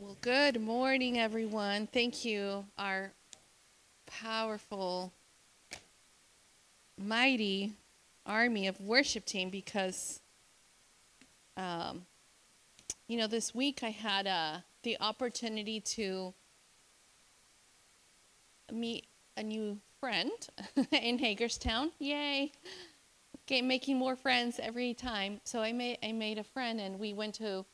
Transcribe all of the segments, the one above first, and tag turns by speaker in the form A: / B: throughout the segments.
A: Well, good morning, everyone. Thank you, our powerful, mighty army of worship team, because, um, you know, this week I had uh, the opportunity to meet a new friend in Hagerstown. Yay! Okay, making more friends every time. So I made I made a friend, and we went to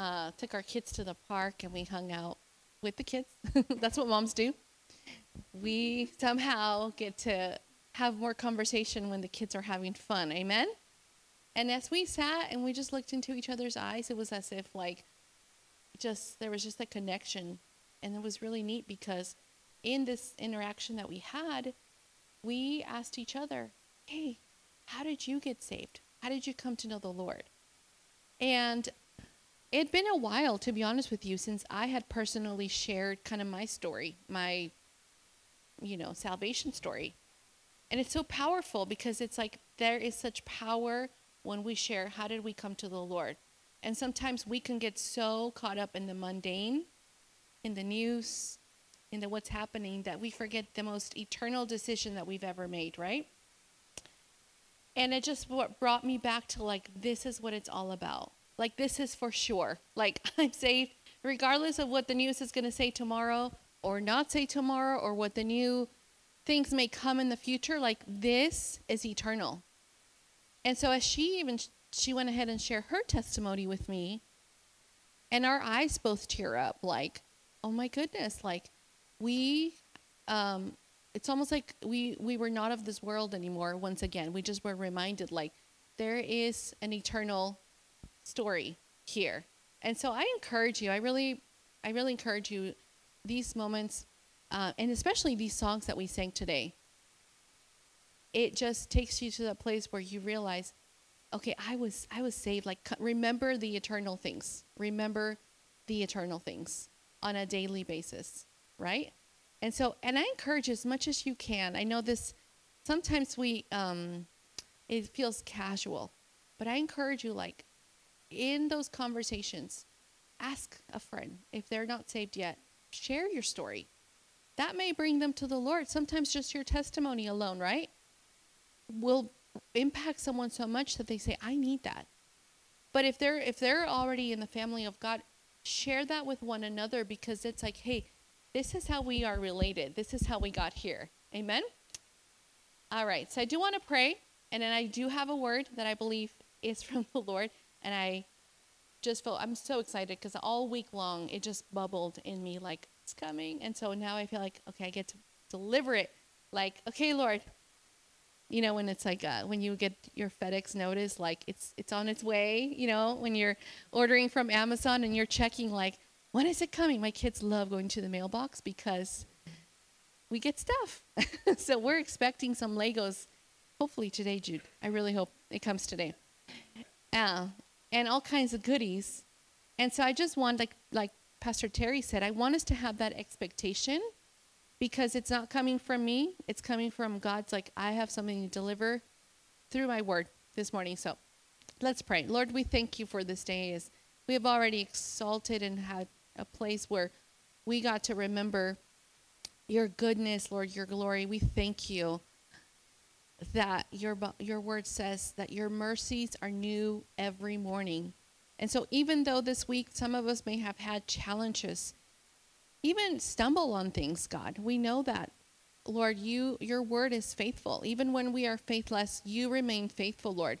A: uh, took our kids to the park, and we hung out with the kids. That's what moms do. We somehow get to have more conversation when the kids are having fun. Amen. And as we sat and we just looked into each other's eyes, it was as if like just there was just a connection, and it was really neat because in this interaction that we had, we asked each other, "Hey, how did you get saved? How did you come to know the Lord? And it'd been a while, to be honest with you, since I had personally shared kind of my story, my, you know, salvation story. And it's so powerful because it's like there is such power when we share how did we come to the Lord. And sometimes we can get so caught up in the mundane, in the news, in the what's happening that we forget the most eternal decision that we've ever made, right? and it just brought me back to like this is what it's all about like this is for sure. Like i'm saved regardless of what the news is going to say tomorrow or not say tomorrow or what the new things may come in the future like this is eternal. And so as she even she went ahead and shared her testimony with me and our eyes both tear up like oh my goodness like we um it's almost like we we were not of this world anymore once again. We just were reminded like there is an eternal story here. And so i encourage you i really i really encourage you these moments uh, and especially these songs that we sang today. It just takes you to that place where you realize okay i was i was saved. Like remember the eternal things. Remember the eternal things on a daily basis right? And so, and I encourage as much as you can. I know this, sometimes we, um, it feels casual, but I encourage you, like, in those conversations, ask a friend if they're not saved yet, share your story. That may bring them to the Lord. Sometimes just your testimony alone, right? Will impact someone so much that they say, I need that. But if they're if they're already in the family of God, share that with one another because it's like, hey, this is how we are related. This is how we got here. Amen? All right. So I do want to pray, and then I do have a word that I believe is from the Lord. And I just feel, I'm so excited because all week long it just bubbled in me like it's coming. And so now I feel like, okay, I get to deliver it. Like, okay, Lord. You know, when it's like uh, when you get your FedEx notice, like it's it's on its way. You know, when you're ordering from Amazon and you're checking, like, when is it coming? My kids love going to the mailbox because we get stuff. so we're expecting some Legos, hopefully today, Jude. I really hope it comes today. Uh, and all kinds of goodies. And so I just want, like, like Pastor Terry said, I want us to have that expectation because it's not coming from me. It's coming from God's, like, I have something to deliver through my word this morning. So let's pray. Lord, we thank you for this day as we have already exalted and had a place where we got to remember your goodness, Lord, your glory. We thank you that your your word says that your mercies are new every morning. And so even though this week some of us may have had challenges, even stumble on things, God, we know that Lord, you your word is faithful. Even when we are faithless, you remain faithful, Lord.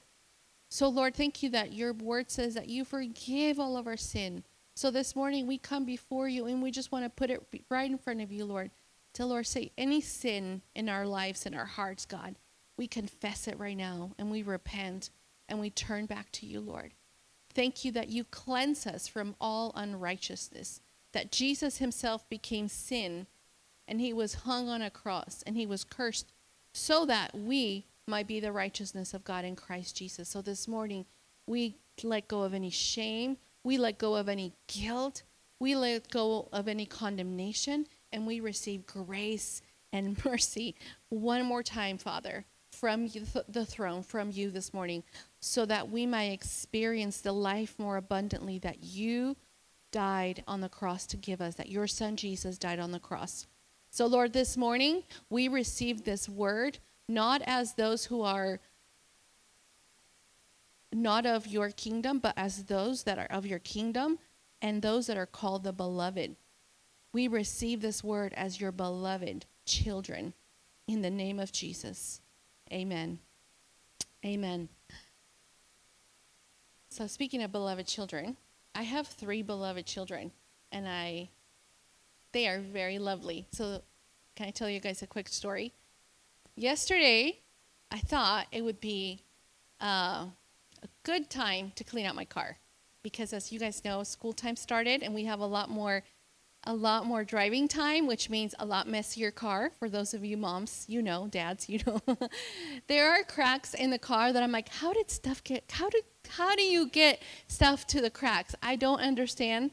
A: So Lord, thank you that your word says that you forgive all of our sin so this morning we come before you and we just want to put it right in front of you, Lord. To Lord, say any sin in our lives and our hearts, God, we confess it right now and we repent and we turn back to you, Lord. Thank you that you cleanse us from all unrighteousness, that Jesus himself became sin and he was hung on a cross and he was cursed so that we might be the righteousness of God in Christ Jesus. So this morning we let go of any shame, we let go of any guilt. We let go of any condemnation and we receive grace and mercy one more time, Father, from you, the throne, from you this morning, so that we might experience the life more abundantly that you died on the cross to give us, that your son Jesus died on the cross. So, Lord, this morning we receive this word not as those who are not of your kingdom, but as those that are of your kingdom and those that are called the beloved. We receive this word as your beloved children in the name of Jesus. Amen. Amen. So, speaking of beloved children, I have three beloved children, and I they are very lovely. So, can I tell you guys a quick story? Yesterday, I thought it would be uh, a good time to clean out my car because, as you guys know, school time started, and we have a lot more a lot more driving time, which means a lot messier car. For those of you moms, you know, dads, you know, there are cracks in the car that I'm like, how did stuff get? How did how do you get stuff to the cracks? I don't understand,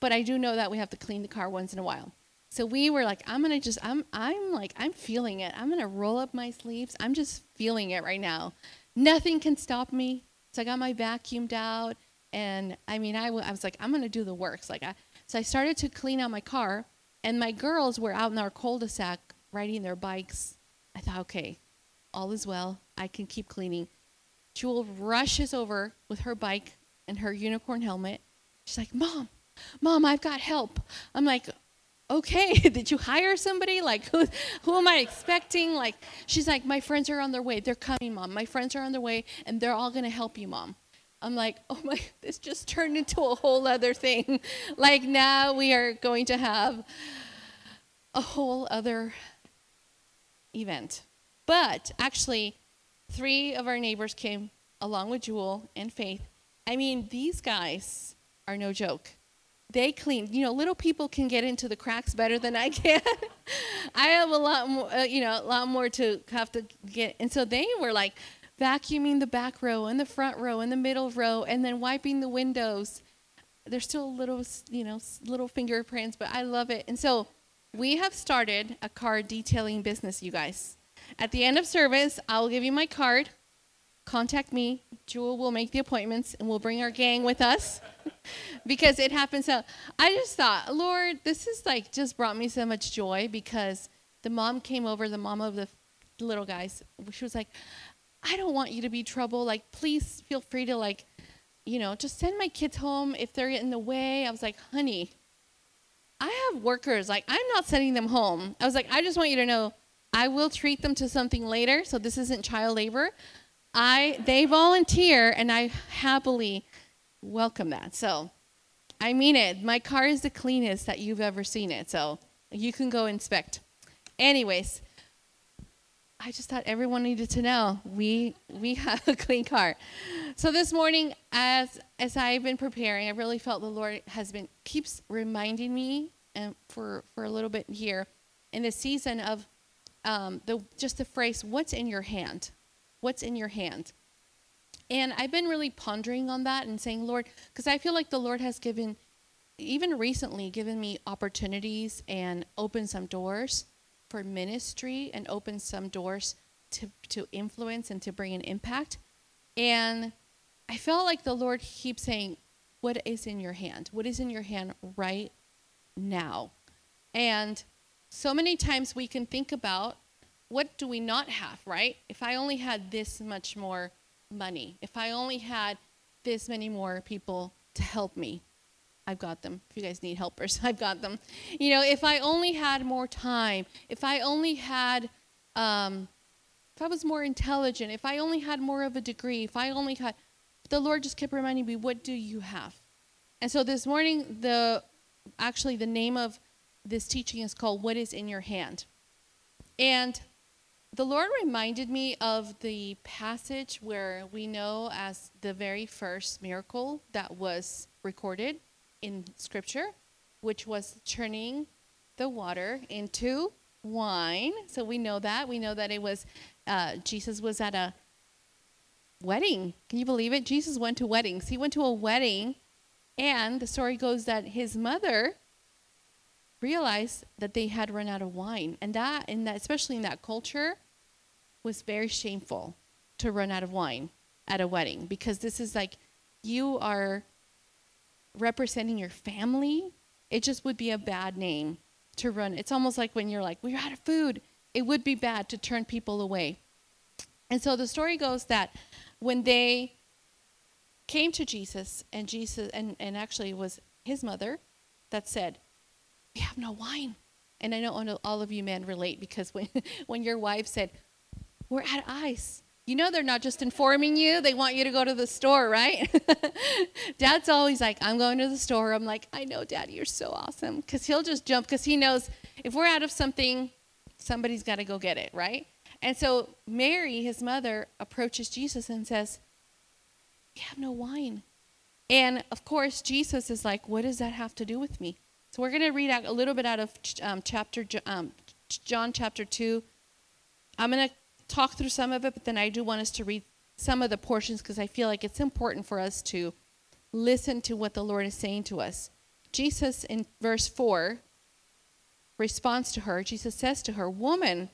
A: but I do know that we have to clean the car once in a while. So we were like, I'm gonna just, I'm, I'm like, I'm feeling it. I'm gonna roll up my sleeves. I'm just feeling it right now. Nothing can stop me. So I got my vacuumed out, and I mean, I, w- I was like, I'm gonna do the works. Like, I, so I started to clean out my car, and my girls were out in our cul-de-sac riding their bikes. I thought, okay, all is well. I can keep cleaning. Jewel rushes over with her bike and her unicorn helmet. She's like, Mom, Mom, I've got help. I'm like, okay, did you hire somebody? Like, who, who am I expecting? Like, she's like, my friends are on their way. They're coming, Mom. My friends are on their way, and they're all going to help you, Mom. I'm like, oh my, this just turned into a whole other thing. like now we are going to have a whole other event. But actually, three of our neighbors came along with Jewel and Faith. I mean, these guys are no joke. They clean. You know, little people can get into the cracks better than I can. I have a lot more, uh, you know, a lot more to have to get. And so they were like, vacuuming the back row and the front row and the middle row and then wiping the windows. There's still little, you know, little fingerprints, but I love it. And so we have started a car detailing business, you guys. At the end of service, I'll give you my card. Contact me. Jewel will make the appointments and we'll bring our gang with us because it happens. So I just thought, Lord, this is like just brought me so much joy because the mom came over, the mom of the little guys. She was like, I don't want you to be trouble. Like, please feel free to like, you know, just send my kids home if they're in the way. I was like, honey, I have workers. Like, I'm not sending them home. I was like, I just want you to know I will treat them to something later. So this isn't child labor. I they volunteer and I happily welcome that. So I mean it. My car is the cleanest that you've ever seen it. So you can go inspect. Anyways, I just thought everyone needed to know we we have a clean car. So this morning, as as I've been preparing, I really felt the Lord has been keeps reminding me, and for for a little bit here, in the season of um, the just the phrase "What's in your hand?" What's in your hand? And I've been really pondering on that and saying, Lord, because I feel like the Lord has given, even recently, given me opportunities and opened some doors for ministry and open some doors to, to influence and to bring an impact. And I felt like the Lord keeps saying, What is in your hand? What is in your hand right now? And so many times we can think about what do we not have, right? If I only had this much more money, if I only had this many more people to help me, I've got them. If you guys need helpers, I've got them. You know, if I only had more time, if I only had, um, if I was more intelligent, if I only had more of a degree, if I only had, the Lord just kept reminding me, what do you have? And so this morning, the actually the name of this teaching is called "What Is in Your Hand," and the Lord reminded me of the passage where we know as the very first miracle that was recorded in scripture, which was turning the water into wine. So we know that. We know that it was, uh, Jesus was at a wedding. Can you believe it? Jesus went to weddings. He went to a wedding, and the story goes that his mother realized that they had run out of wine. And that, in that, especially in that culture, was very shameful to run out of wine at a wedding because this is like you are representing your family, it just would be a bad name to run. It's almost like when you're like, we're out of food. It would be bad to turn people away. And so the story goes that when they came to Jesus, and Jesus, and, and actually it was his mother that said, We have no wine. And I know all of you men relate because when, when your wife said, We're out of ice, you know they're not just informing you, they want you to go to the store, right? Dad's always like, I'm going to the store. I'm like, I know, Daddy, you're so awesome. Because he'll just jump because he knows if we're out of something, somebody's got to go get it, right? And so Mary, his mother, approaches Jesus and says, We have no wine. And of course, Jesus is like, What does that have to do with me? So we're going to read out a little bit out of um, chapter um, John chapter 2. I'm going to talk through some of it, but then I do want us to read some of the portions because I feel like it's important for us to listen to what the Lord is saying to us. Jesus in verse 4 responds to her. Jesus says to her, "Woman,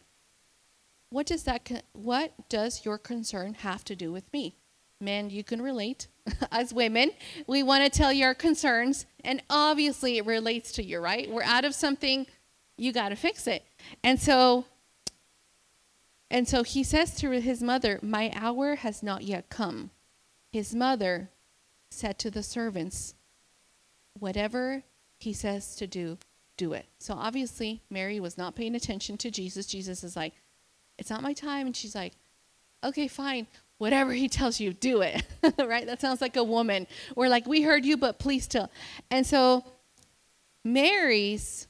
A: what does that what does your concern have to do with me?" Men, you can relate. As women, we want to tell your concerns, and obviously it relates to you, right? We're out of something, you got to fix it. And so and so he says to his mother, "My hour has not yet come." His mother said to the servants, "Whatever he says to do, do it." So obviously, Mary was not paying attention to Jesus. Jesus is like, "It's not my time." And she's like, "Okay, fine whatever he tells you, do it. right? That sounds like a woman. We're like, we heard you, but please tell. And so Mary's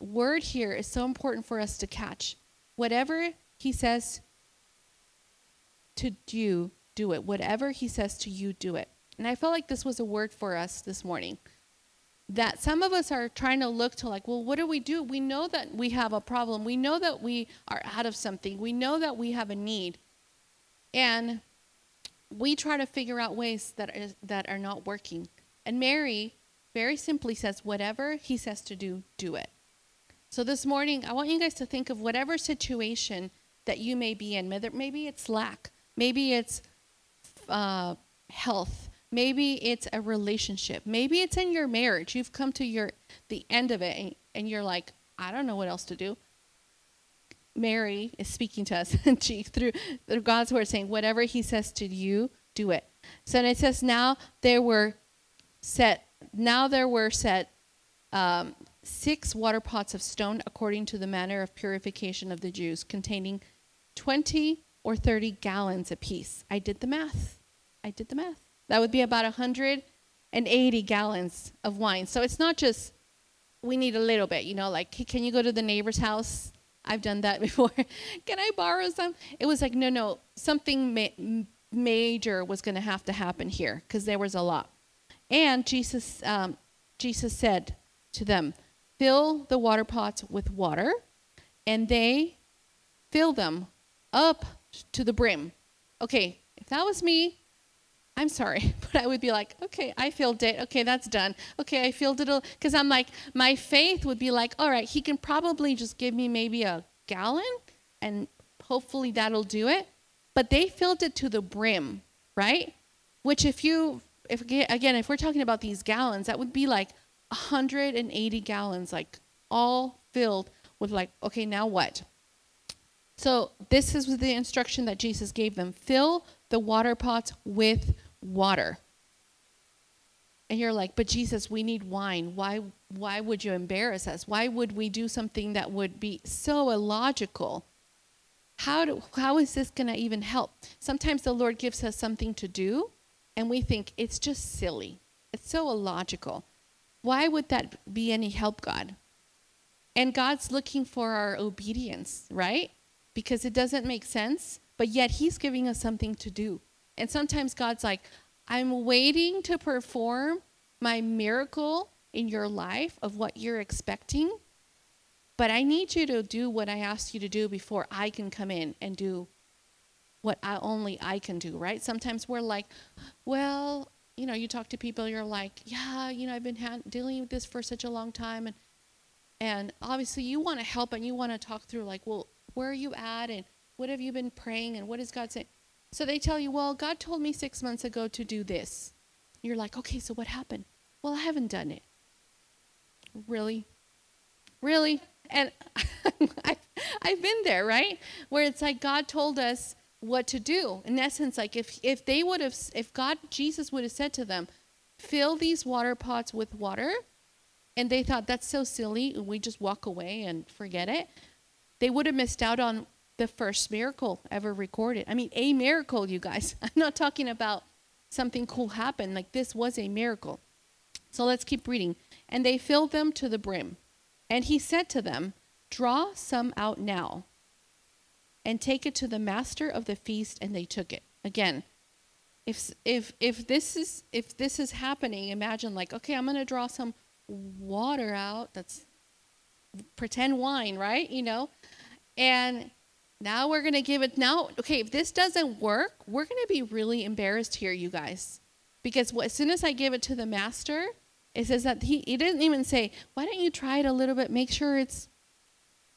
A: word here is so important for us to catch. Whatever he says to you, do it. Whatever he says to you, do it. And I felt like this was a word for us this morning. That some of us are trying to look to, like, well, what do we do? We know that we have a problem. We know that we are out of something. We know that we have a need. And we try to figure out ways that is that are not working. And Mary very simply says, whatever he says to do, do it. So this morning, I want you guys to think of whatever situation that you may be in. Maybe it's lack, maybe it's uh, health, maybe it's a relationship, maybe it's in your marriage. You've come to your the end of it, and, and you're like, I don't know what else to do. Mary is speaking to us through, through God's word, saying, Whatever he says to you, do it. So it says, Now there were set, now there were set um, six water pots of stone according to the manner of purification of the Jews, containing 20 or 30 gallons apiece. I did the math. I did the math. That would be about 180 gallons of wine. So it's not just we need a little bit, you know, like, can you go to the neighbor's house? I've done that before. Can I borrow some? It was like, no, no, something ma- major was going to have to happen here because there was a lot. And Jesus, um, Jesus said to them, fill the water pots with water, and they fill them up to the brim. Okay, if that was me, I'm sorry, but I would be like, okay, I filled it. Okay, that's done. Okay, I filled it. Because I'm like, my faith would be like, all right, he can probably just give me maybe a gallon and hopefully that'll do it. But they filled it to the brim, right? Which, if you, if again, if we're talking about these gallons, that would be like 180 gallons, like all filled with, like, okay, now what? So, this is the instruction that Jesus gave them fill the water pots with water. And you're like, but Jesus, we need wine. Why, why would you embarrass us? Why would we do something that would be so illogical? How, do, how is this going to even help? Sometimes the Lord gives us something to do, and we think it's just silly. It's so illogical. Why would that be any help, God? And God's looking for our obedience, right? Because it doesn't make sense, but yet He's giving us something to do. And sometimes God's like, I'm waiting to perform my miracle in your life of what you're expecting, but I need you to do what I asked you to do before I can come in and do what I, only I can do, right? Sometimes we're like, well, you know, you talk to people, you're like, yeah, you know, I've been ha- dealing with this for such a long time, and and obviously you want to help and you want to talk through, like, well, where are you at, and what have you been praying, and what is God saying? So they tell you, well, God told me six months ago to do this. You're like, okay, so what happened? Well, I haven't done it. Really? Really? And I've, I've been there, right? Where it's like God told us what to do. In essence, like if, if they would have, if God, Jesus would have said to them, fill these water pots with water, and they thought that's so silly, and we just walk away and forget it, they would have missed out on the first miracle ever recorded. I mean, a miracle, you guys. I'm not talking about something cool happened. Like this was a miracle. So let's keep reading. And they filled them to the brim. And he said to them, Draw some out now and take it to the master of the feast. And they took it. Again, if if if this is if this is happening, imagine like, okay, I'm gonna draw some water out. That's pretend wine, right? You know, and now we're gonna give it. Now, okay, if this doesn't work, we're gonna be really embarrassed here, you guys, because as soon as I give it to the master, it says that he he didn't even say, why don't you try it a little bit, make sure it's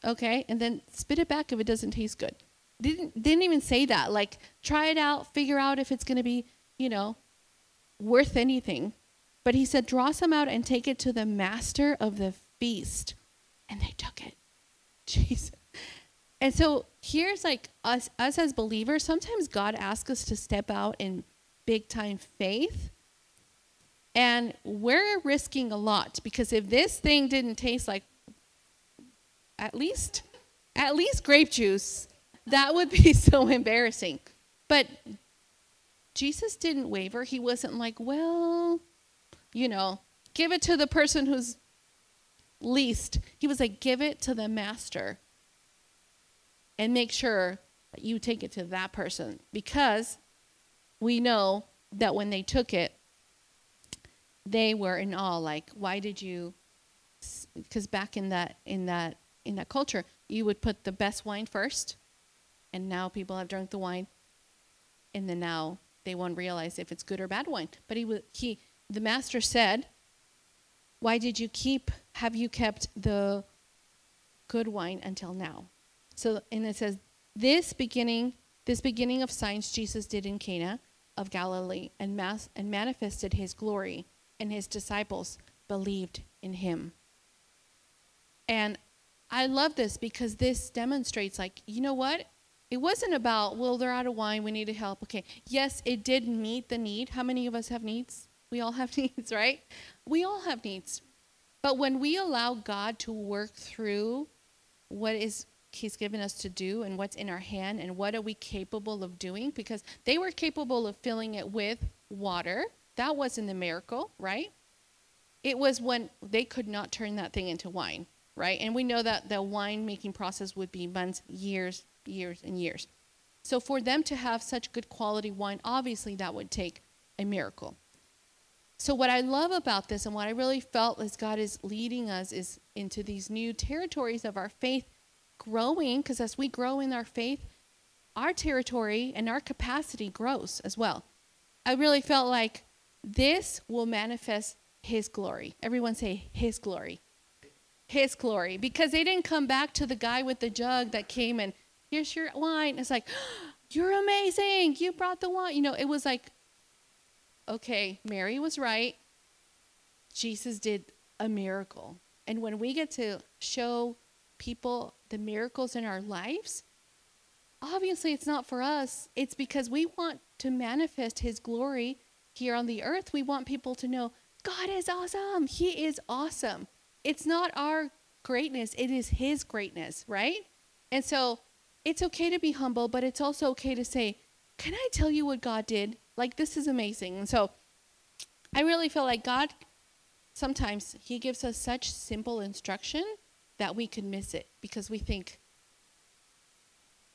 A: okay, and then spit it back if it doesn't taste good. Didn't didn't even say that. Like try it out, figure out if it's gonna be, you know, worth anything. But he said, draw some out and take it to the master of the feast. And they took it. Jesus. And so here's like us us as believers, sometimes God asks us to step out in big time faith. And we're risking a lot because if this thing didn't taste like at least at least grape juice, that would be so embarrassing. But Jesus didn't waver. He wasn't like, well, you know, give it to the person who's least. He was like, give it to the master and make sure that you take it to that person because we know that when they took it, they were in awe. Like, why did you? Because back in that in that in that culture, you would put the best wine first, and now people have drunk the wine, and then now they won't realize if it's good or bad wine. But he he the master said, "Why did you keep? Have you kept the good wine until now?" So and it says this beginning this beginning of signs Jesus did in Cana of Galilee and mass and manifested his glory, and his disciples believed in him. And I love this because this demonstrates like, you know what? It wasn't about, well, they're out of wine, we need to help. Okay. Yes, it did meet the need. How many of us have needs? We all have needs, right? We all have needs. But when we allow God to work through what is he's given us to do and what's in our hand and what are we capable of doing because they were capable of filling it with water that wasn't the miracle right it was when they could not turn that thing into wine right and we know that the wine making process would be months years years and years so for them to have such good quality wine obviously that would take a miracle so what i love about this and what i really felt as god is leading us is into these new territories of our faith growing, because as we grow in our faith, our territory and our capacity grows as well. I really felt like this will manifest His glory. Everyone say His glory. His glory. Because they didn't come back to the guy with the jug that came and, here's your wine. It's like, you're amazing. You brought the wine. You know, it was like, okay, Mary was right. Jesus did a miracle. And when we get to show people the miracles in our lives, obviously it's not for us. It's because we want to manifest His glory here on the earth. We want people to know God is awesome. He is awesome. It's not our greatness, it is His greatness, right? And so it's okay to be humble, but it's also okay to say, Can I tell you what God did? Like, this is amazing. And so I really feel like God, sometimes He gives us such simple instruction that we could miss it because we think,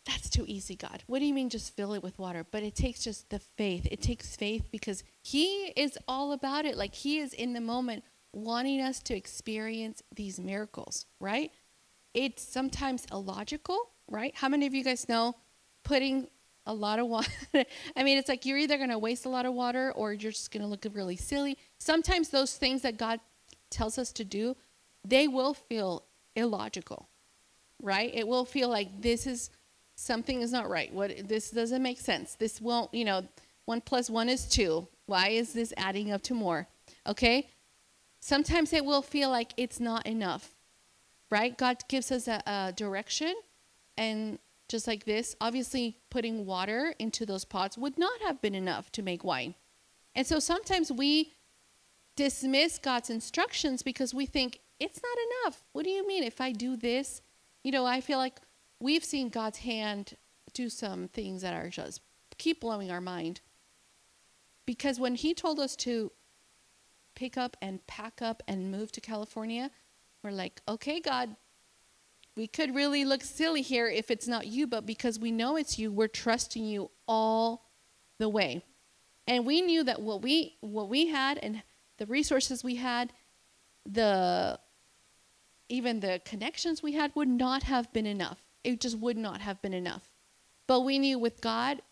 A: that's too easy, God. What do you mean just fill it with water? But it takes just the faith. It takes faith because He is all about it. Like He is in the moment wanting us to experience these miracles, right? It's sometimes illogical, right? How many of you guys know putting a lot of water? I mean, it's like you're either going to waste a lot of water or you're just going to look really silly. Sometimes those things that God tells us to do, they will feel illogical, right? It will feel like this is something is not right. What this doesn't make sense. This won't, you know, one plus one is two. Why is this adding up to more? Okay? Sometimes it will feel like it's not enough, right? God gives us a, a direction, and just like this, obviously putting water into those pots would not have been enough to make wine. And so sometimes we dismiss God's instructions because we think it's not enough. What do you mean if I do this? You know, I feel like we've seen God's hand do some things that are just keep blowing our mind. Because when he told us to pick up and pack up and move to California, we're like, okay, God, we could really look silly here if it's not you, but because we know it's you, we're trusting you all the way. And we knew that what we what we had and the resources we had, the even the connections we had would not have been enough. It just would not have been enough. But we knew with God,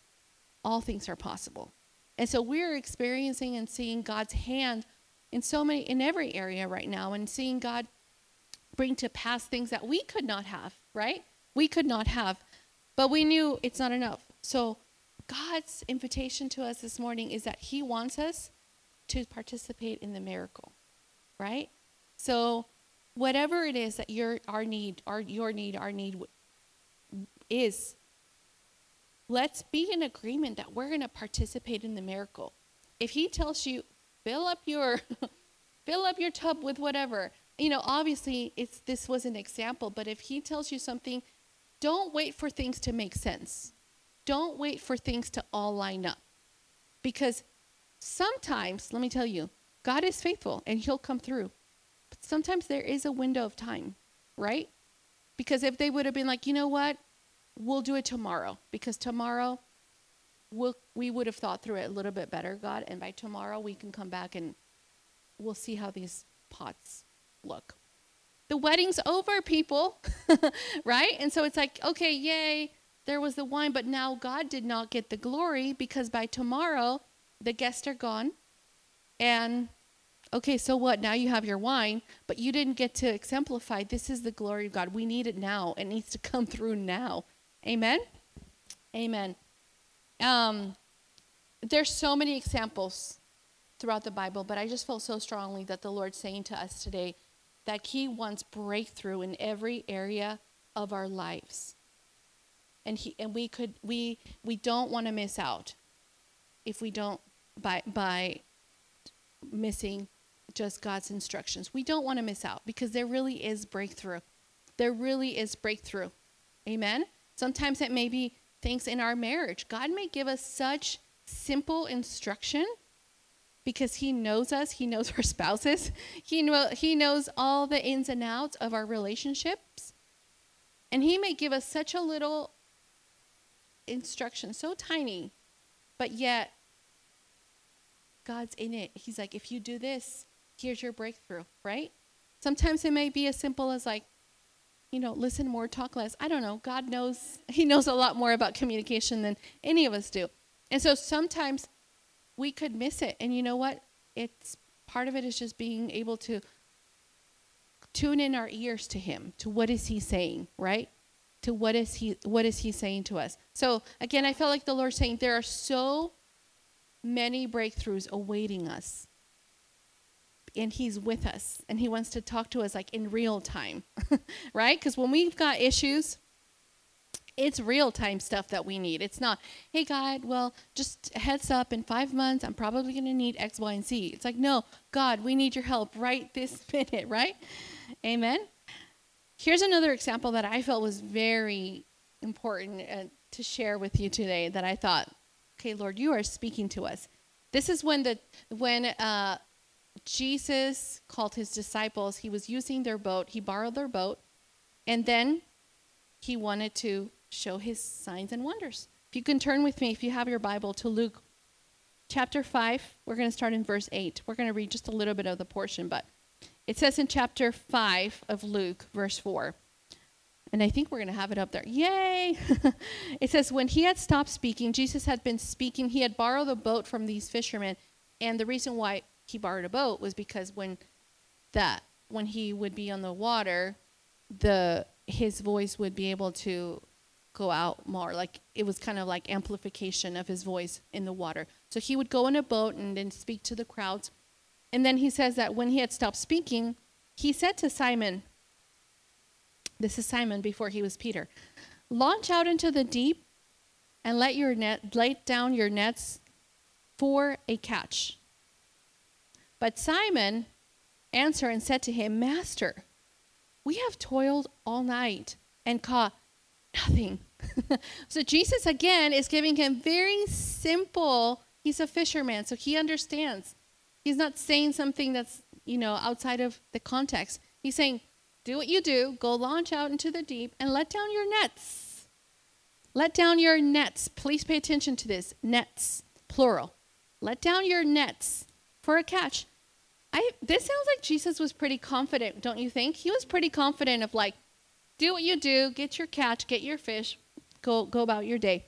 A: all things are possible. And so we're experiencing and seeing God's hand in so many, in every area right now, and seeing God bring to pass things that we could not have, right? We could not have. But we knew it's not enough. So God's invitation to us this morning is that He wants us to participate in the miracle, right? So whatever it is that your our need, our your need, our need is, let's be in agreement that we're going to participate in the miracle. If he tells you fill up your fill up your tub with whatever, you know, obviously it's this was an example, but if he tells you something, don't wait for things to make sense. Don't wait for things to all line up. Because sometimes, let me tell you, God is faithful and he'll come through. But sometimes there is a window of time, right? Because if they would have been like, you know what? We'll do it tomorrow because tomorrow we'll, we would have thought through it a little bit better, God, and by tomorrow we can come back and we'll see how these pots look. The wedding's over, people, right? And so it's like, okay, yay, there was the wine, but now God did not get the glory because by tomorrow the guests are gone. And okay, so what? Now you have your wine, but you didn't get to exemplify this is the glory of God. We need it now. It needs to come through now. Amen. Amen. Um, there's so many examples throughout the Bible, but I just felt so strongly that the Lord's saying to us today that He wants breakthrough in every area of our lives. And he and we could we we don't want to miss out if we don't by by missing just God's instructions. We don't want to miss out because there really is breakthrough. There really is breakthrough. Amen. Sometimes it may be things in our marriage. God may give us such simple instruction because he knows us, he knows our spouses, he know, he knows all the ins and outs of our relationships. And he may give us such a little instruction, so tiny, but yet God's in it. He's like, if you do this, here's your breakthrough, right? Sometimes it may be as simple as like, you know, listen more, talk less. I don't know. God knows, He knows a lot more about communication than any of us do. And so sometimes we could miss it. And you know what? It's part of it is just being able to tune in our ears to Him, to what is He saying, right? To what is He what is He saying to us. So again, I felt like the Lord saying there are so many breakthroughs awaiting us and he's with us and he wants to talk to us like in real time right? Because when we've got issues it's real time stuff that we need. It's not hey god well just heads up in five months i'm probably going to need x y and z. It's like no god we need your help right this minute right? Amen? Here's another example that i felt was very important uh, to share with you today that i thought okay lord you are speaking to us. This is when the when uh, Jesus called his disciples. He was using their boat. He borrowed their boat. And then he wanted to show his signs and wonders. If you can turn with me, if you have your Bible, to Luke chapter 5. We're going to start in verse 8. We're going to read just a little bit of the portion, but it says in chapter 5 of Luke, verse 4. And I think we're going to have it up there. Yay! it says, When he had stopped speaking, Jesus had been speaking. He had borrowed a boat from these fishermen. And the reason why he borrowed a boat was because when that when he would be on the water, the his voice would be able to go out more. Like it was kind of like amplification of his voice in the water. So he would go in a boat and then speak to the crowds. And then he says that when he had stopped speaking, he said to Simon, This is Simon before he was Peter, launch out into the deep and let your net lay down your nets for a catch. But Simon answered and said to him, Master, we have toiled all night and caught nothing. so Jesus again is giving him very simple, he's a fisherman, so he understands. He's not saying something that's, you know, outside of the context. He's saying, do what you do, go launch out into the deep and let down your nets. Let down your nets. Please pay attention to this. Nets, plural. Let down your nets for a catch. I this sounds like Jesus was pretty confident, don't you think? He was pretty confident of like, do what you do, get your catch, get your fish, go go about your day.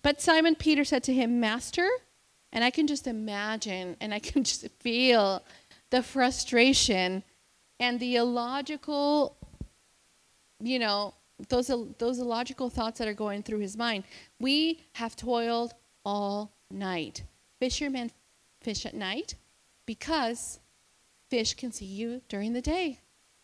A: But Simon Peter said to him, Master, and I can just imagine and I can just feel the frustration and the illogical, you know, those those illogical thoughts that are going through his mind. We have toiled all night. Fishermen fish at night because fish can see you during the day.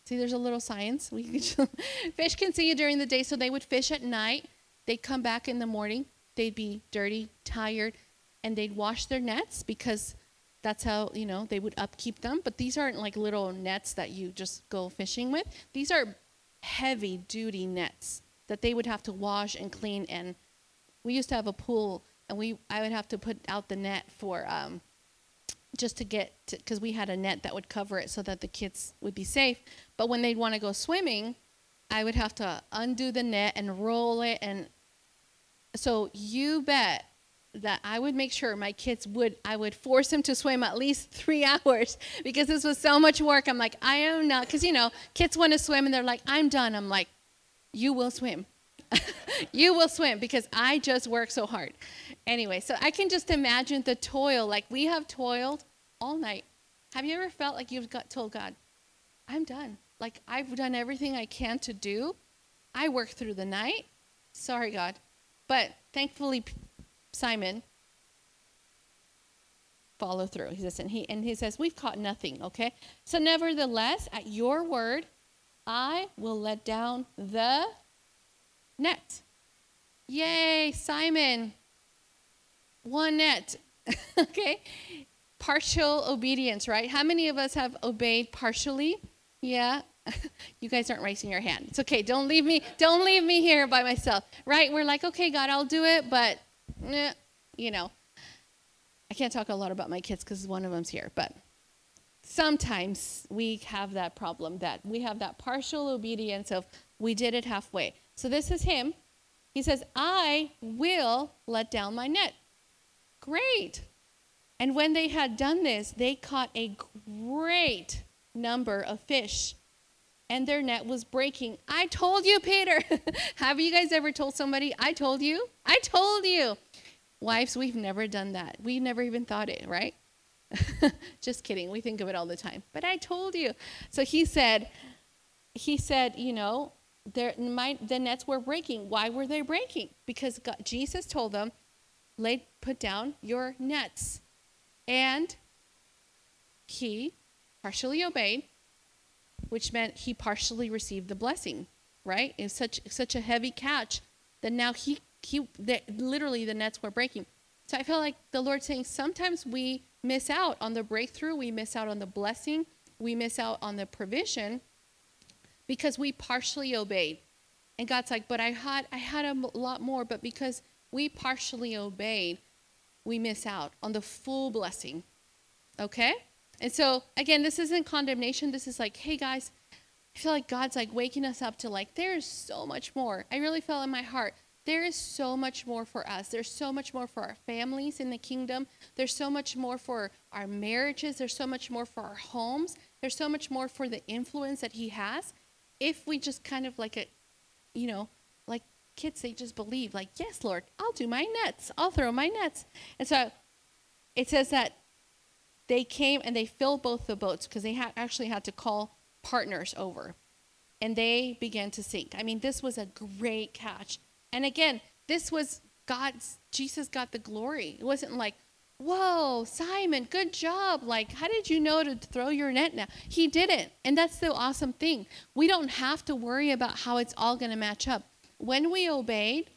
A: See, there's a little science. We fish can see you during the day, so they would fish at night. They'd come back in the morning. They'd be dirty, tired, and they'd wash their nets because that's how you know they would upkeep them. But these aren't like little nets that you just go fishing with. These are heavy duty nets that they would have to wash and clean. And we used to have a pool and we I would have to put out the net for um, just to get because we had a net that would cover it so that the kids would be safe. But when they'd want to go swimming, I would have to undo the net and roll it and so you bet that I would make sure my kids would I would force them to swim at least 3 hours because this was so much work. I'm like I am not cuz you know, kids want to swim and they're like I'm done. I'm like you will swim. you will swim because I just work so hard. Anyway, so I can just imagine the toil. Like we have toiled all night. Have you ever felt like you've got told God, I'm done. Like I've done everything I can to do. I work through the night. Sorry, God. But thankfully, Simon follow through. He says, and he and he says, We've caught nothing, okay? So nevertheless, at your word, I will let down the net. Yay, Simon. One net. okay? Partial obedience, right? How many of us have obeyed partially? Yeah. you guys aren't raising your hand. It's okay. Don't leave me don't leave me here by myself. Right? We're like, "Okay, God, I'll do it, but eh, you know, I can't talk a lot about my kids cuz one of them's here, but sometimes we have that problem that we have that partial obedience of we did it halfway. So this is him. He says, I will let down my net. Great. And when they had done this, they caught a great number of fish, and their net was breaking. I told you, Peter. Have you guys ever told somebody, I told you? I told you. Wives, we've never done that. We never even thought it, right? Just kidding. We think of it all the time. But I told you. So he said, he said, you know, my, the nets were breaking. Why were they breaking? Because God, Jesus told them, lay, put down your nets. And he partially obeyed, which meant he partially received the blessing, right? It was such, such a heavy catch that now he, he the, literally the nets were breaking. So I feel like the Lord saying sometimes we miss out on the breakthrough, we miss out on the blessing, we miss out on the provision because we partially obeyed. And God's like, but I had I had a lot more, but because we partially obeyed, we miss out on the full blessing. Okay? And so again, this isn't condemnation. This is like, hey guys, I feel like God's like waking us up to like, there's so much more. I really felt in my heart, there is so much more for us. There's so much more for our families in the kingdom. There's so much more for our marriages. There's so much more for our homes. There's so much more for the influence that He has if we just kind of like a, you know, like kids, they just believe, like, yes, Lord, I'll do my nets, I'll throw my nets. And so it says that they came and they filled both the boats because they had actually had to call partners over and they began to sink. I mean, this was a great catch. And again, this was God's, Jesus got the glory. It wasn't like, whoa, Simon, good job. Like, how did you know to throw your net now? He didn't. And that's the awesome thing. We don't have to worry about how it's all going to match up. When we obeyed,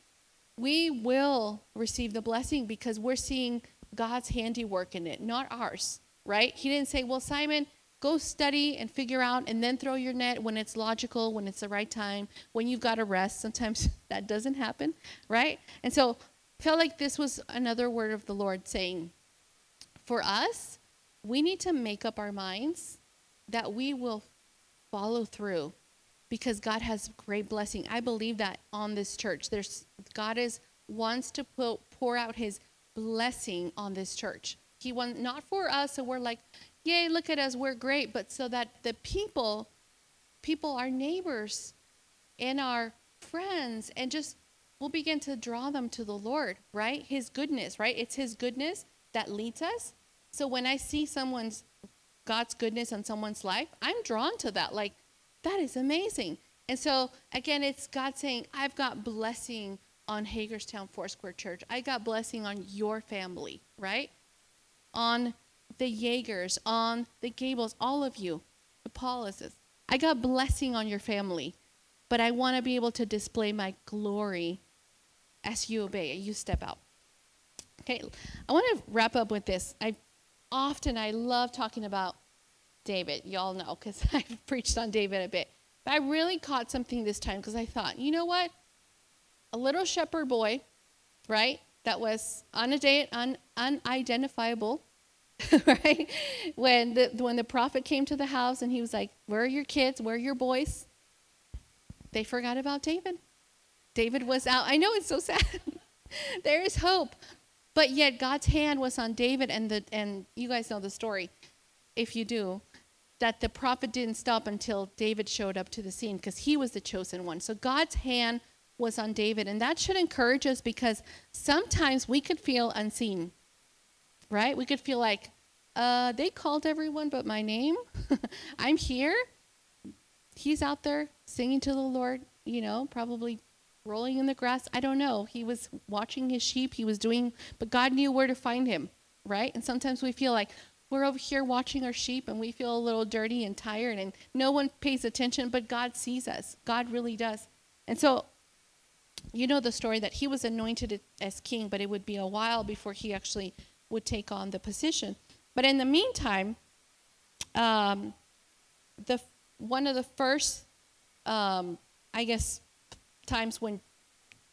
A: we will receive the blessing because we're seeing God's handiwork in it, not ours, right? He didn't say, well, Simon, go study and figure out and then throw your net when it's logical, when it's the right time, when you've got to rest. Sometimes that doesn't happen, right? And so felt like this was another word of the Lord saying, for us, we need to make up our minds that we will follow through because God has great blessing. I believe that on this church. There's God is wants to put, pour out his blessing on this church. He wants not for us so we're like, yay, look at us, we're great, but so that the people, people, our neighbors and our friends, and just we'll begin to draw them to the Lord, right? His goodness, right? It's his goodness that leads us. So when I see someone's God's goodness on someone's life, I'm drawn to that. Like, that is amazing. And so again, it's God saying, I've got blessing on Hagerstown Foursquare Church. I got blessing on your family, right? On the Jaegers, on the Gables, all of you, the Pauluses. I got blessing on your family, but I want to be able to display my glory as you obey, you step out. Okay, I want to wrap up with this. I often I love talking about David. Y'all know because I've preached on David a bit. But I really caught something this time because I thought, you know what? A little shepherd boy, right? That was unidentifiable, un, unidentifiable right? When the when the prophet came to the house and he was like, "Where are your kids? Where are your boys?" They forgot about David. David was out. I know it's so sad. there is hope, but yet God's hand was on David, and the and you guys know the story, if you do, that the prophet didn't stop until David showed up to the scene because he was the chosen one. So God's hand was on David, and that should encourage us because sometimes we could feel unseen right? We could feel like, uh, they called everyone but my name. I'm here. He's out there singing to the Lord, you know, probably rolling in the grass. I don't know. He was watching his sheep. He was doing, but God knew where to find him, right? And sometimes we feel like we're over here watching our sheep and we feel a little dirty and tired and no one pays attention, but God sees us. God really does. And so, you know the story that he was anointed as king, but it would be a while before he actually would take on the position. But in the meantime, um, the one of the first, um, I guess, times when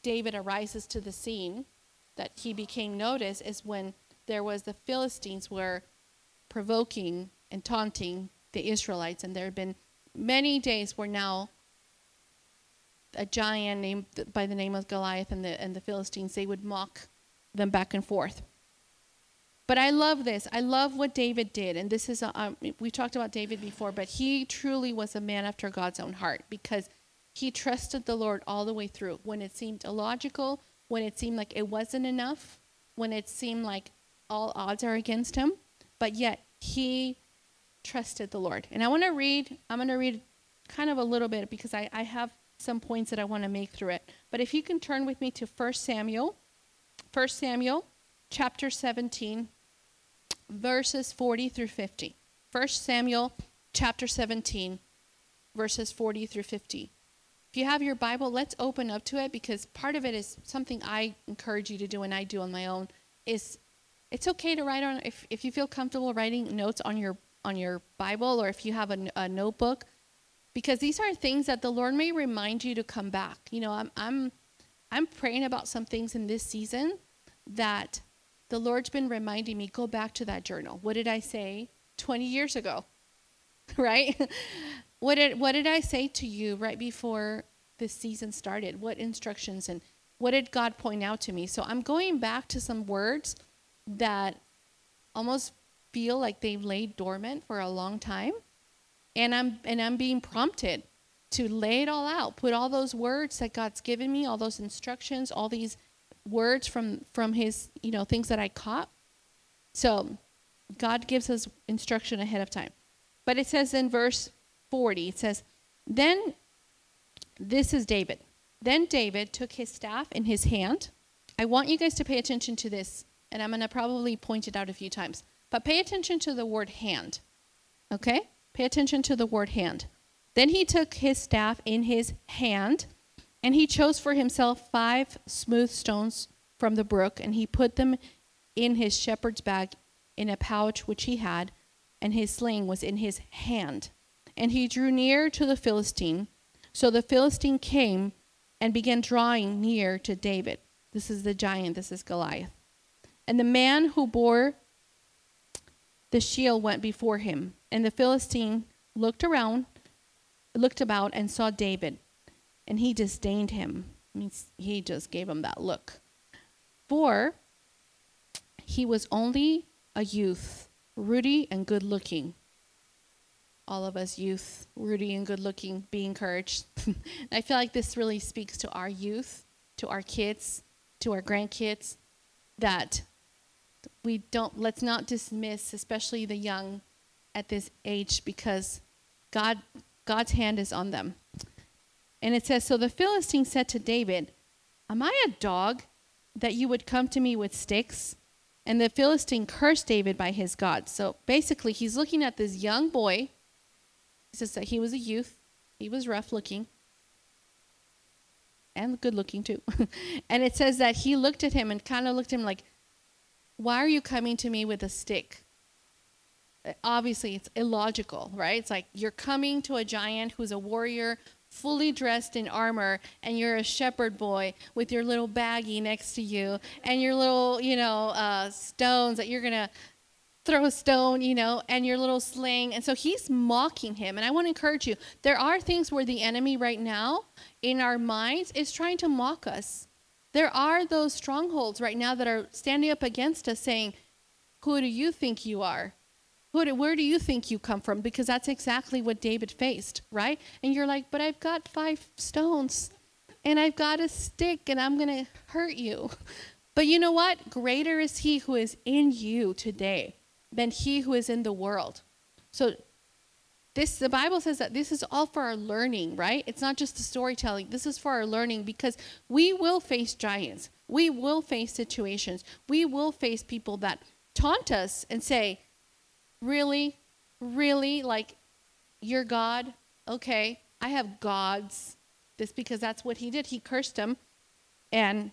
A: David arises to the scene that he became noticed is when there was the Philistines were provoking and taunting the Israelites, and there had been many days where now a giant named by the name of Goliath and the and the Philistines they would mock them back and forth. But I love this. I love what David did. And this is, a, um, we talked about David before, but he truly was a man after God's own heart because he trusted the Lord all the way through. When it seemed illogical, when it seemed like it wasn't enough, when it seemed like all odds are against him, but yet he trusted the Lord. And I want to read, I'm going to read kind of a little bit because I, I have some points that I want to make through it. But if you can turn with me to 1 Samuel, 1 Samuel chapter 17 verses 40 through 50. 1 Samuel chapter 17, verses 40 through 50. If you have your Bible, let's open up to it because part of it is something I encourage you to do and I do on my own. Is it's okay to write on if, if you feel comfortable writing notes on your on your Bible or if you have a, a notebook, because these are things that the Lord may remind you to come back. You know, I'm I'm I'm praying about some things in this season that the Lord's been reminding me go back to that journal. What did I say 20 years ago? right? what did what did I say to you right before this season started? What instructions and what did God point out to me? So I'm going back to some words that almost feel like they've laid dormant for a long time. And I'm and I'm being prompted to lay it all out, put all those words that God's given me, all those instructions, all these words from from his you know things that i caught so god gives us instruction ahead of time but it says in verse 40 it says then this is david Then David took his staff in his hand. I want you guys to pay attention to this, and I'm going to probably point it out a few times. But pay attention to the word hand. Okay? Pay attention to the word hand. Then he took his staff in his hand, and he chose for himself five smooth stones from the brook, and he put them in his shepherd's bag in a pouch which he had, and his sling was in his hand. And he drew near to the Philistine. So the Philistine came and began drawing near to David. This is the giant, this is Goliath. And the man who bore the shield went before him, and the Philistine looked around, looked about, and saw David, and he disdained him. means he just gave him that look. For he was only a youth, ruddy and good looking. All of us youth, Rudy and good looking, be encouraged. I feel like this really speaks to our youth, to our kids, to our grandkids, that we don't let's not dismiss especially the young at this age because god god's hand is on them and it says so the philistine said to david am i a dog that you would come to me with sticks and the philistine cursed david by his god so basically he's looking at this young boy he says that he was a youth he was rough looking and good looking too and it says that he looked at him and kind of looked at him like why are you coming to me with a stick? Obviously, it's illogical, right? It's like you're coming to a giant who's a warrior, fully dressed in armor, and you're a shepherd boy with your little baggie next to you and your little, you know, uh, stones that you're going to throw a stone, you know, and your little sling. And so he's mocking him. And I want to encourage you there are things where the enemy right now in our minds is trying to mock us. There are those strongholds right now that are standing up against us saying, Who do you think you are? Who do, where do you think you come from? Because that's exactly what David faced, right? And you're like, But I've got five stones and I've got a stick and I'm going to hurt you. But you know what? Greater is he who is in you today than he who is in the world. So this the bible says that this is all for our learning right it's not just the storytelling this is for our learning because we will face giants we will face situations we will face people that taunt us and say really? Really? Like you're god? Okay. I have gods. This because that's what he did. He cursed them. And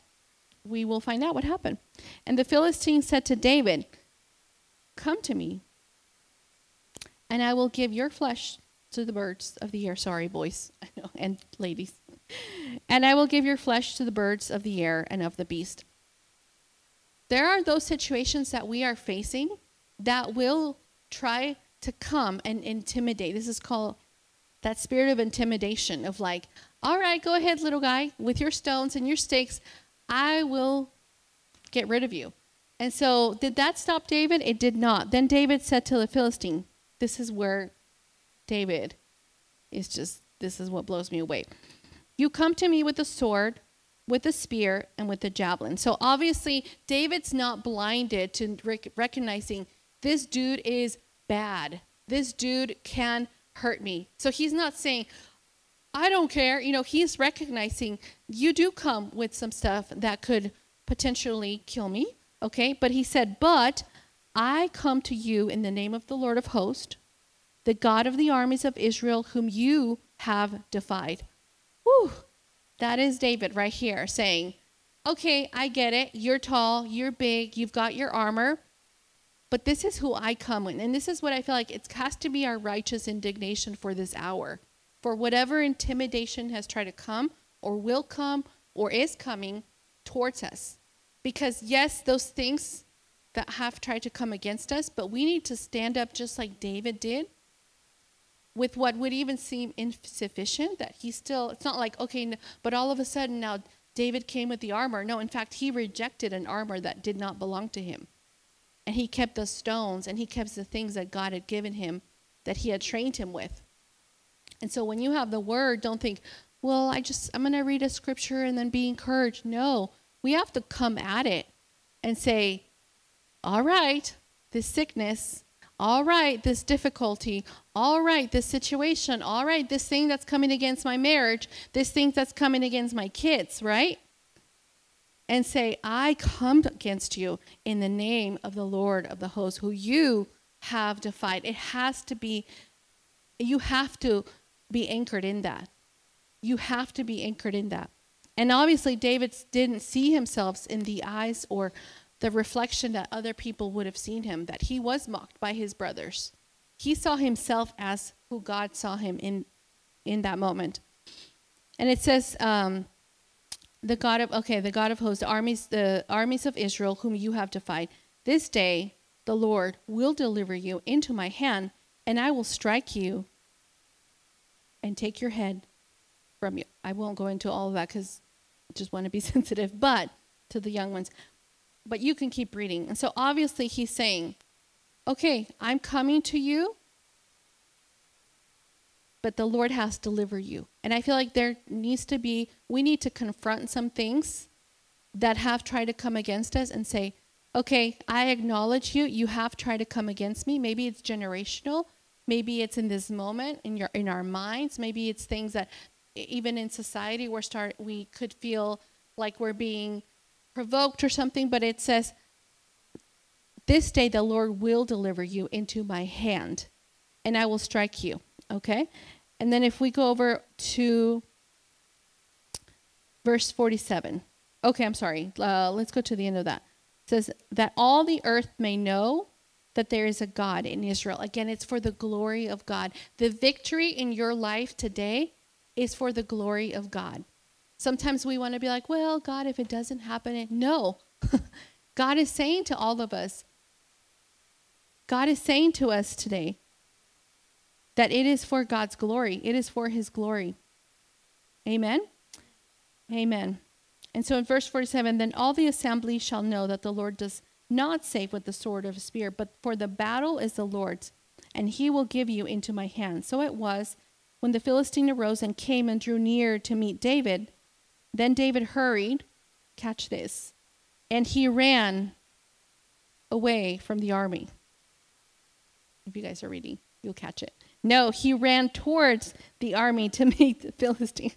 A: we will find out what happened. And the philistine said to david come to me and I will give your flesh to the birds of the air. Sorry, boys and ladies. And I will give your flesh to the birds of the air and of the beast. There are those situations that we are facing that will try to come and intimidate. This is called that spirit of intimidation of like, all right, go ahead, little guy, with your stones and your stakes. I will get rid of you. And so, did that stop David? It did not. Then David said to the Philistine, this is where David is just, this is what blows me away. You come to me with a sword, with a spear, and with a javelin. So obviously, David's not blinded to rec- recognizing this dude is bad. This dude can hurt me. So he's not saying, I don't care. You know, he's recognizing you do come with some stuff that could potentially kill me. Okay. But he said, But I come to you in the name of the Lord of hosts, the God of the armies of Israel, whom you have defied. Whew. That is David right here saying, Okay, I get it. You're tall, you're big, you've got your armor, but this is who I come with. And this is what I feel like it has to be our righteous indignation for this hour. For whatever intimidation has tried to come, or will come, or is coming towards us. Because, yes, those things that have tried to come against us, but we need to stand up just like David did with what would even seem insufficient that he still it's not like okay but all of a sudden now David came with the armor no in fact he rejected an armor that did not belong to him and he kept the stones and he kept the things that God had given him that he had trained him with and so when you have the word don't think well I just I'm going to read a scripture and then be encouraged no we have to come at it and say all right, this sickness, all right, this difficulty, all right, this situation, all right, this thing that's coming against my marriage, this thing that's coming against my kids, right? And say, I come against you in the name of the Lord of the hosts, who you have defied. It has to be, you have to be anchored in that. You have to be anchored in that. And obviously, David didn't see himself in the eyes or the reflection that other people would have seen him, that he was mocked by his brothers. He saw himself as who God saw him in, in that moment. And it says, um, the God of okay, the God of hosts, the armies, the armies of Israel, whom you have defied. This day the Lord will deliver you into my hand, and I will strike you and take your head from you. I won't go into all of that because I just want to be sensitive, but to the young ones but you can keep reading. And so obviously he's saying, okay, I'm coming to you, but the Lord has to deliver you. And I feel like there needs to be, we need to confront some things that have tried to come against us and say, okay, I acknowledge you. You have tried to come against me. Maybe it's generational. Maybe it's in this moment in your in our minds. Maybe it's things that even in society we're start we could feel like we're being provoked or something, but it says, This day the Lord will deliver you into my hand, and I will strike you. Okay? And then if we go over to verse 47. Okay, I'm sorry. Uh, let's go to the end of that. It says, That all the earth may know that there is a God in Israel. Again, it's for the glory of God. The victory in your life today is for the glory of God. Sometimes we want to be like, well, God, if it doesn't happen, no. God is saying to all of us, God is saying to us today that it is for God's glory, it is for His glory. Amen? Amen. And so in verse 47, then all the assembly shall know that the Lord does not save with the sword of a spear, but for the battle is the Lord's, and he will give you into my hand. So it was when the Philistine arose and came and drew near to meet David then David hurried, catch this, and he ran away from the army. If you guys are reading, you'll catch it. No, he ran towards the army to meet the Philistine.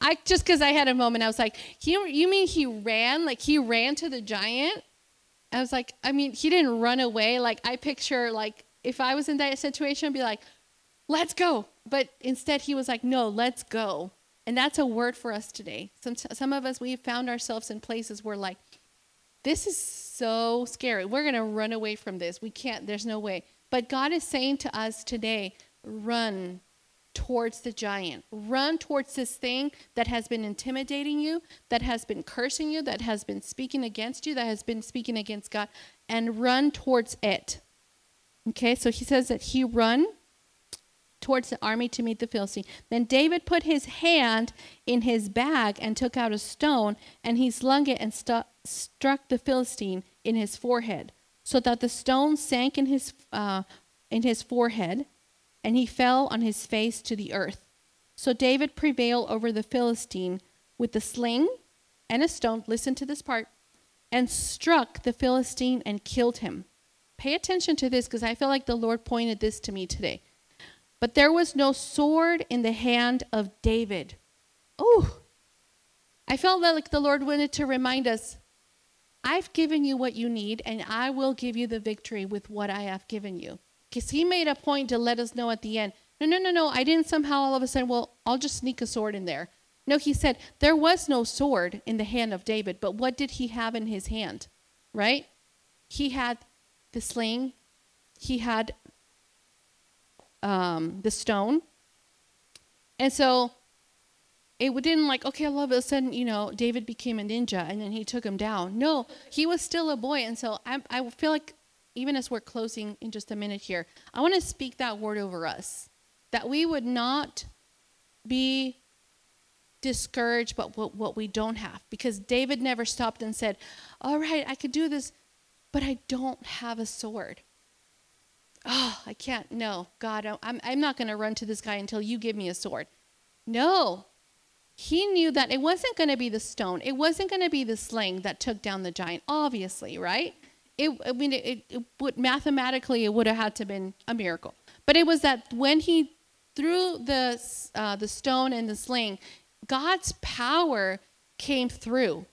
A: I just because I had a moment, I was like, you, you mean he ran? Like he ran to the giant? I was like, I mean, he didn't run away. Like I picture like if I was in that situation, I'd be like, let's go. But instead he was like, no, let's go. And that's a word for us today. Some, some of us, we've found ourselves in places where, like, this is so scary. We're going to run away from this. We can't, there's no way. But God is saying to us today run towards the giant. Run towards this thing that has been intimidating you, that has been cursing you, that has been speaking against you, that has been speaking against God, and run towards it. Okay, so he says that he run towards the army to meet the Philistine. Then David put his hand in his bag and took out a stone, and he slung it and stu- struck the Philistine in his forehead, so that the stone sank in his uh, in his forehead, and he fell on his face to the earth. So David prevailed over the Philistine with a sling and a stone. Listen to this part, and struck the Philistine and killed him. Pay attention to this because I feel like the Lord pointed this to me today. But there was no sword in the hand of David. Oh, I felt like the Lord wanted to remind us I've given you what you need, and I will give you the victory with what I have given you. Because he made a point to let us know at the end no, no, no, no, I didn't somehow all of a sudden, well, I'll just sneak a sword in there. No, he said there was no sword in the hand of David, but what did he have in his hand? Right? He had the sling, he had um, the stone. And so it didn't like, okay, all of a sudden, you know, David became a ninja and then he took him down. No, he was still a boy. And so I, I feel like even as we're closing in just a minute here, I want to speak that word over us that we would not be discouraged but what, what we don't have because david never stopped and said all right i could do this but i don't have a sword oh, I can't. No, God, I'm, I'm not going to run to this guy until you give me a sword. No. He knew that it wasn't going to be the stone, it wasn't going to be the sling that took down the giant, obviously, right? It, I mean, it, it would mathematically it would have had to been a miracle. But it was that when he threw the uh, the stone and the sling, God's power came through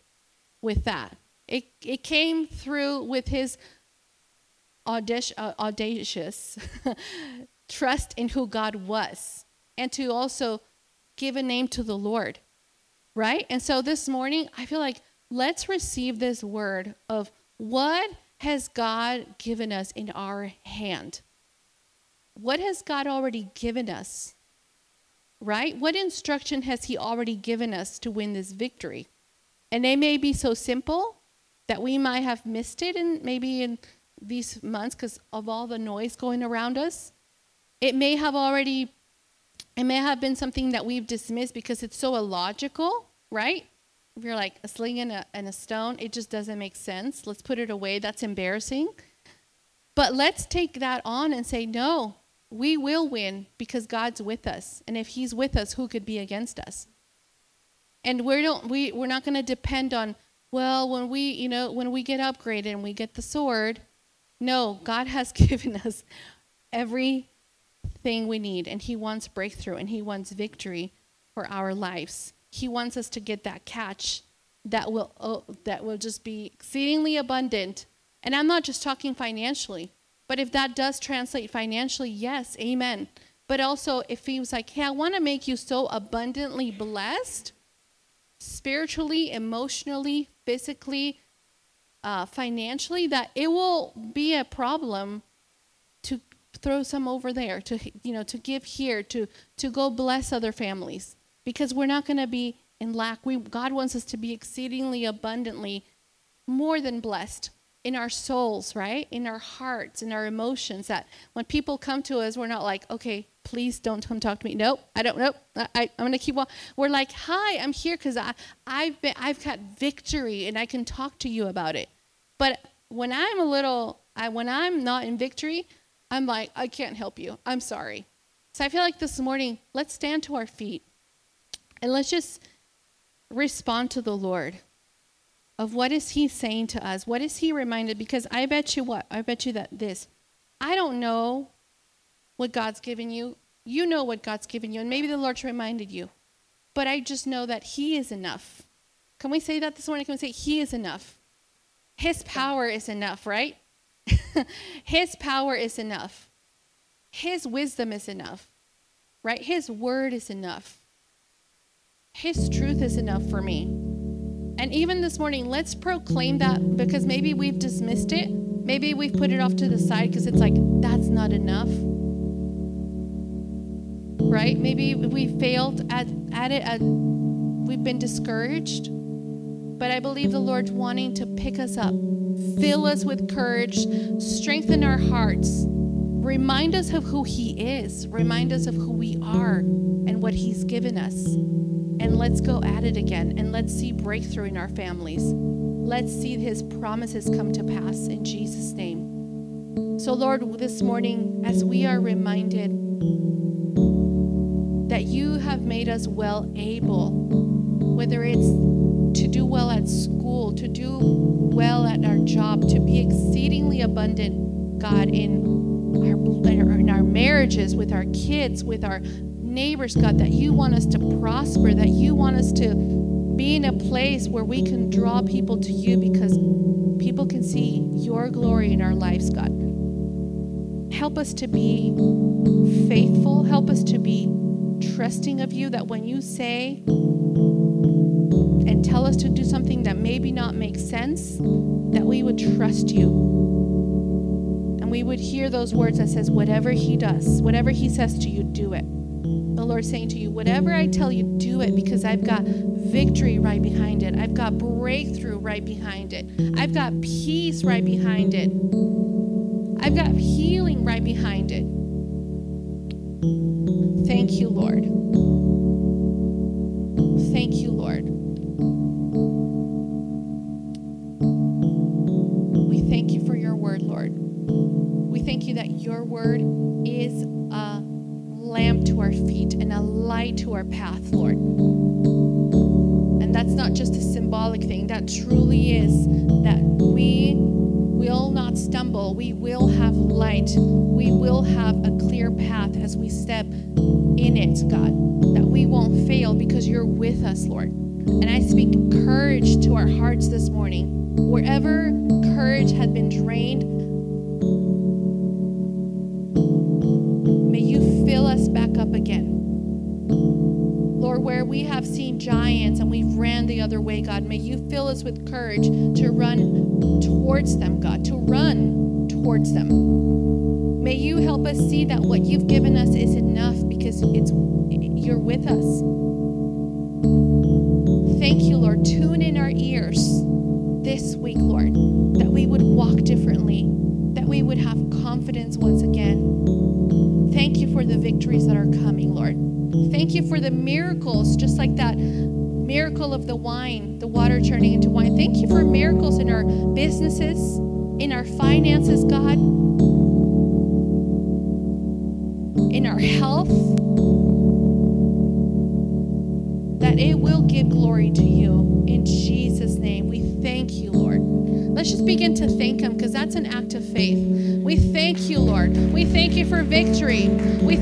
A: with that. It it came through with His uh, audacious trust in who God was, and to also give a name to the Lord, right? And so this morning, I feel like let's receive this word of what has God given us in our hand? What has God already given us? Right? What instruction has He already given us to win this victory? And they may be so simple that we might have missed it and maybe in these months because of all the noise going around us. It may have already, it may have been something that we've dismissed because it's so illogical, right? You're like a sling and a, and a stone, it just doesn't make sense. Let's put it away. That's embarrassing. But let's take that on and say, no, we will win because God's with us. And if He's with us, who could be against us? And we don't we we're not going to depend on well when we you know when we get upgraded and we get the sword. No, God has given us everything we need, and He wants breakthrough and He wants victory for our lives. He wants us to get that catch that will oh, that will just be exceedingly abundant. And I'm not just talking financially, but if that does translate financially, yes, amen. But also if he was like, "Hey, I want to make you so abundantly blessed, spiritually, emotionally, physically, uh, financially, that it will be a problem to throw some over there, to you know, to give here, to to go bless other families." Because we're not going to be in lack. We, God wants us to be exceedingly abundantly more than blessed in our souls, right? In our hearts, in our emotions. That when people come to us, we're not like, okay, please don't come talk to me. Nope, I don't. Nope, I, I, am gonna keep on. We're like, hi, I'm here because I've I've got victory, and I can talk to you about it. But when I'm a little, I, when I'm not in victory, I'm like, I can't help you. I'm sorry. So I feel like this morning, let's stand to our feet. And let's just respond to the Lord of what is he saying to us? What is he reminded? Because I bet you what? I bet you that this. I don't know what God's given you. You know what God's given you, and maybe the Lord's reminded you. But I just know that He is enough. Can we say that this morning? Can we say He is enough? His power is enough, right? His power is enough. His wisdom is enough, right? His word is enough. His truth is enough for me. And even this morning, let's proclaim that because maybe we've dismissed it. Maybe we've put it off to the side because it's like, that's not enough. Right? Maybe we failed at, at it, at, we've been discouraged. But I believe the Lord's wanting to pick us up, fill us with courage, strengthen our hearts, remind us of who He is, remind us of who we are and what He's given us. And let's go at it again and let's see breakthrough in our families. Let's see his promises come to pass in Jesus' name. So, Lord, this morning, as we are reminded that you have made us well able, whether it's to do well at school, to do well at our job, to be exceedingly abundant, God, in our, in our marriages, with our kids, with our neighbors, God, that you want us to prosper, that you want us to be in a place where we can draw people to you because people can see your glory in our lives, God. Help us to be faithful. Help us to be trusting of you that when you say and tell us to do something that maybe not makes sense, that we would trust you. And we would hear those words that says, whatever he does, whatever he says to you, do it the Lord saying to you, whatever I tell you, do it because I've got victory right behind it. I've got breakthrough right behind it. I've got peace right behind it. I've got healing right behind it. Thank you, Lord. Thank you, Lord. We thank you for your word, Lord. We thank you that your word is a lamp to our feet and a light to our path, Lord. And that's not just a symbolic thing, that truly is that we will not stumble. We will have light. We will have a clear path as we step in it, God. That we won't fail because you're with us, Lord. And I speak courage to our hearts this morning. Wherever courage had been drained, again. Lord, where we have seen giants and we've ran the other way, God, may you fill us with courage to run towards them, God, to run towards them. May you help us see that what you've given us is enough because it's you're with us. Thank you, Lord. Tune in our ears this week, Lord, that we would walk differently, that we would have confidence once victories that are coming, Lord. Thank you for the miracles, just like that miracle of the wine, the water turning into wine. Thank you for miracles in our businesses, in our finances, God, in our health, that it will give glory to you. In Jesus' name, we thank you, Lord. Let's just begin to thank Him because that's an act of faith. We thank you, Lord. We thank you for victory.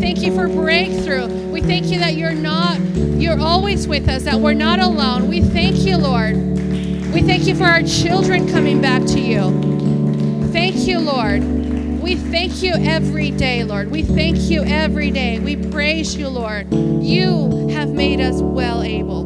A: Thank you for breakthrough. We thank you that you're not, you're always with us, that we're not alone. We thank you, Lord. We thank you for our children coming back to you. Thank you, Lord. We thank you every day, Lord. We thank you every day. We praise you, Lord. You have made us well able.